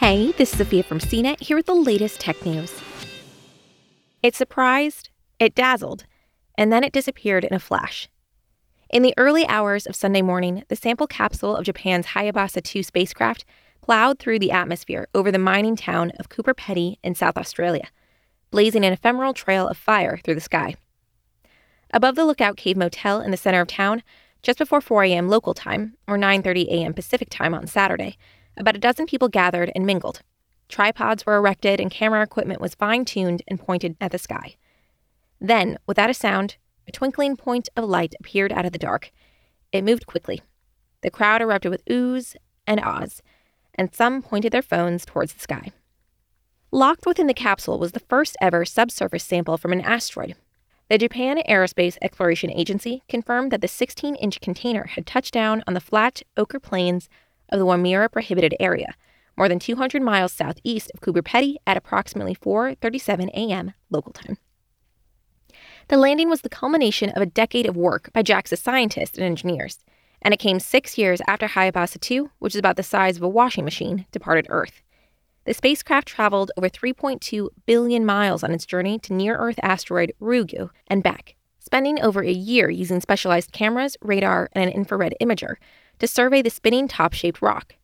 Hey, this is Sophia from CNET here with the latest tech news. It surprised, it dazzled, and then it disappeared in a flash. In the early hours of Sunday morning, the sample capsule of Japan's Hayabusa 2 spacecraft plowed through the atmosphere over the mining town of Coober Pedy in South Australia, blazing an ephemeral trail of fire through the sky. Above the Lookout Cave Motel in the center of town, just before 4 a.m. local time, or 9:30 a.m. Pacific time on Saturday, about a dozen people gathered and mingled. Tripods were erected and camera equipment was fine tuned and pointed at the sky. Then, without a sound, a twinkling point of light appeared out of the dark. It moved quickly. The crowd erupted with oohs and ahs, and some pointed their phones towards the sky. Locked within the capsule was the first ever subsurface sample from an asteroid. The Japan Aerospace Exploration Agency confirmed that the 16 inch container had touched down on the flat ochre plains of the Woomera prohibited area, more than 200 miles southeast of Coober Pedy at approximately 4:37 a.m. local time. The landing was the culmination of a decade of work by JAXA scientists and engineers, and it came 6 years after Hayabusa 2, which is about the size of a washing machine, departed Earth. The spacecraft traveled over 3.2 billion miles on its journey to near Earth asteroid Ryugu and back, spending over a year using specialized cameras, radar, and an infrared imager to survey the spinning top shaped rock.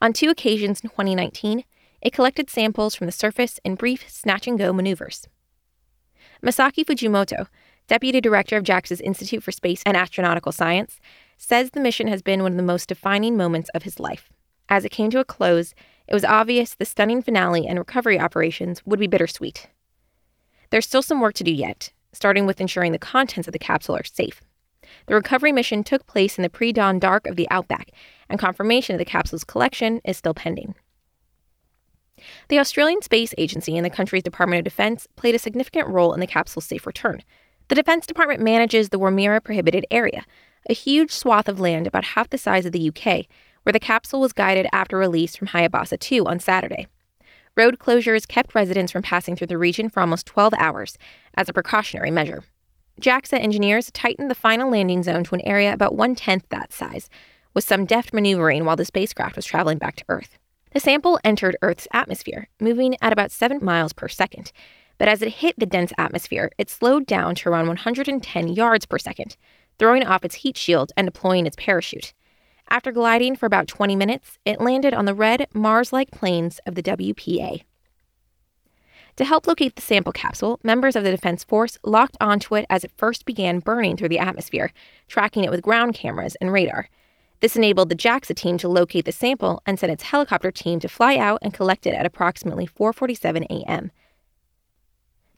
On two occasions in 2019, it collected samples from the surface in brief snatch and go maneuvers. Masaki Fujimoto, deputy director of JAXA's Institute for Space and Astronautical Science, says the mission has been one of the most defining moments of his life. As it came to a close, it was obvious the stunning finale and recovery operations would be bittersweet. There's still some work to do yet, starting with ensuring the contents of the capsule are safe. The recovery mission took place in the pre dawn dark of the outback, and confirmation of the capsule's collection is still pending. The Australian Space Agency and the country's Department of Defense played a significant role in the capsule's safe return. The Defense Department manages the Woomera Prohibited Area, a huge swath of land about half the size of the UK, where the capsule was guided after release from Hayabusa 2 on Saturday. Road closures kept residents from passing through the region for almost 12 hours as a precautionary measure. JAXA engineers tightened the final landing zone to an area about one tenth that size, with some deft maneuvering while the spacecraft was traveling back to Earth. The sample entered Earth's atmosphere, moving at about 7 miles per second, but as it hit the dense atmosphere, it slowed down to around 110 yards per second, throwing off its heat shield and deploying its parachute. After gliding for about 20 minutes, it landed on the red, Mars like plains of the WPA. To help locate the sample capsule, members of the Defense Force locked onto it as it first began burning through the atmosphere, tracking it with ground cameras and radar. This enabled the JAXA team to locate the sample and sent its helicopter team to fly out and collect it at approximately 4:47 a.m.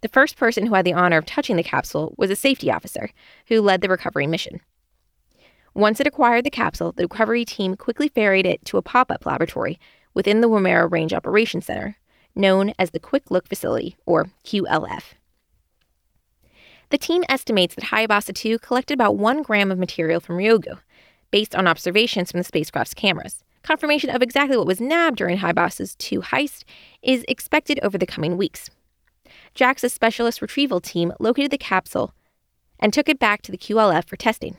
The first person who had the honor of touching the capsule was a safety officer who led the recovery mission. Once it acquired the capsule, the recovery team quickly ferried it to a pop-up laboratory within the Woomera Range Operations Center, known as the Quick Look Facility, or QLF. The team estimates that Hayabusa 2 collected about 1 gram of material from Ryugu, based on observations from the spacecraft's cameras. Confirmation of exactly what was nabbed during Hayabusa's 2 heist is expected over the coming weeks. JAXA's specialist retrieval team located the capsule and took it back to the QLF for testing.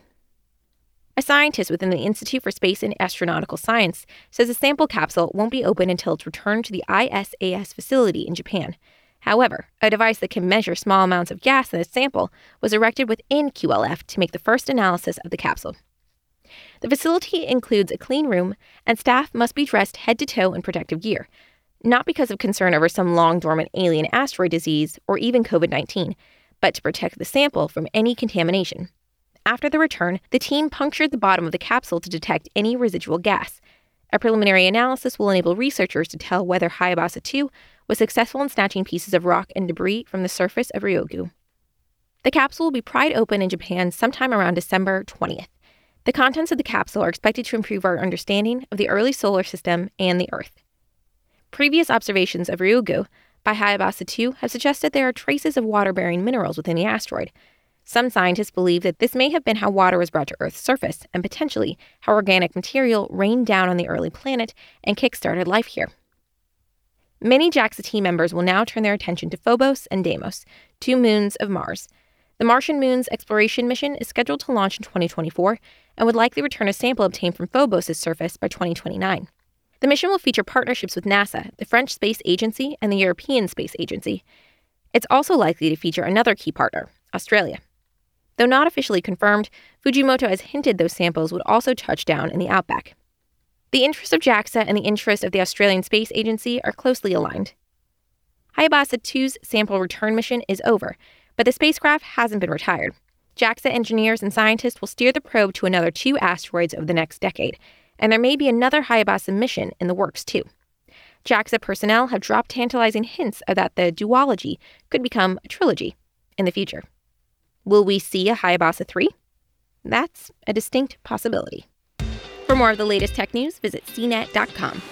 A scientist within the Institute for Space and Astronautical Science says the sample capsule won't be open until it's returned to the ISAS facility in Japan. However, a device that can measure small amounts of gas in a sample was erected within QLF to make the first analysis of the capsule. The facility includes a clean room, and staff must be dressed head to toe in protective gear, not because of concern over some long dormant alien asteroid disease or even COVID 19, but to protect the sample from any contamination. After the return, the team punctured the bottom of the capsule to detect any residual gas. A preliminary analysis will enable researchers to tell whether Hayabusa 2 was successful in snatching pieces of rock and debris from the surface of Ryugu. The capsule will be pried open in Japan sometime around December 20th. The contents of the capsule are expected to improve our understanding of the early solar system and the Earth. Previous observations of Ryugu by Hayabusa 2 have suggested there are traces of water bearing minerals within the asteroid, some scientists believe that this may have been how water was brought to Earth's surface, and potentially how organic material rained down on the early planet and kick-started life here. Many JAXA team members will now turn their attention to Phobos and Deimos, two moons of Mars. The Martian moon's exploration mission is scheduled to launch in 2024 and would likely return a sample obtained from Phobos' surface by 2029. The mission will feature partnerships with NASA, the French Space Agency, and the European Space Agency. It's also likely to feature another key partner, Australia. Though not officially confirmed, Fujimoto has hinted those samples would also touch down in the outback. The interests of JAXA and the interest of the Australian Space Agency are closely aligned. Hayabusa 2's sample return mission is over, but the spacecraft hasn't been retired. JAXA engineers and scientists will steer the probe to another two asteroids over the next decade, and there may be another Hayabusa mission in the works too. JAXA personnel have dropped tantalizing hints that the duology could become a trilogy in the future. Will we see a Hayabusa 3? That's a distinct possibility. For more of the latest tech news, visit cnet.com.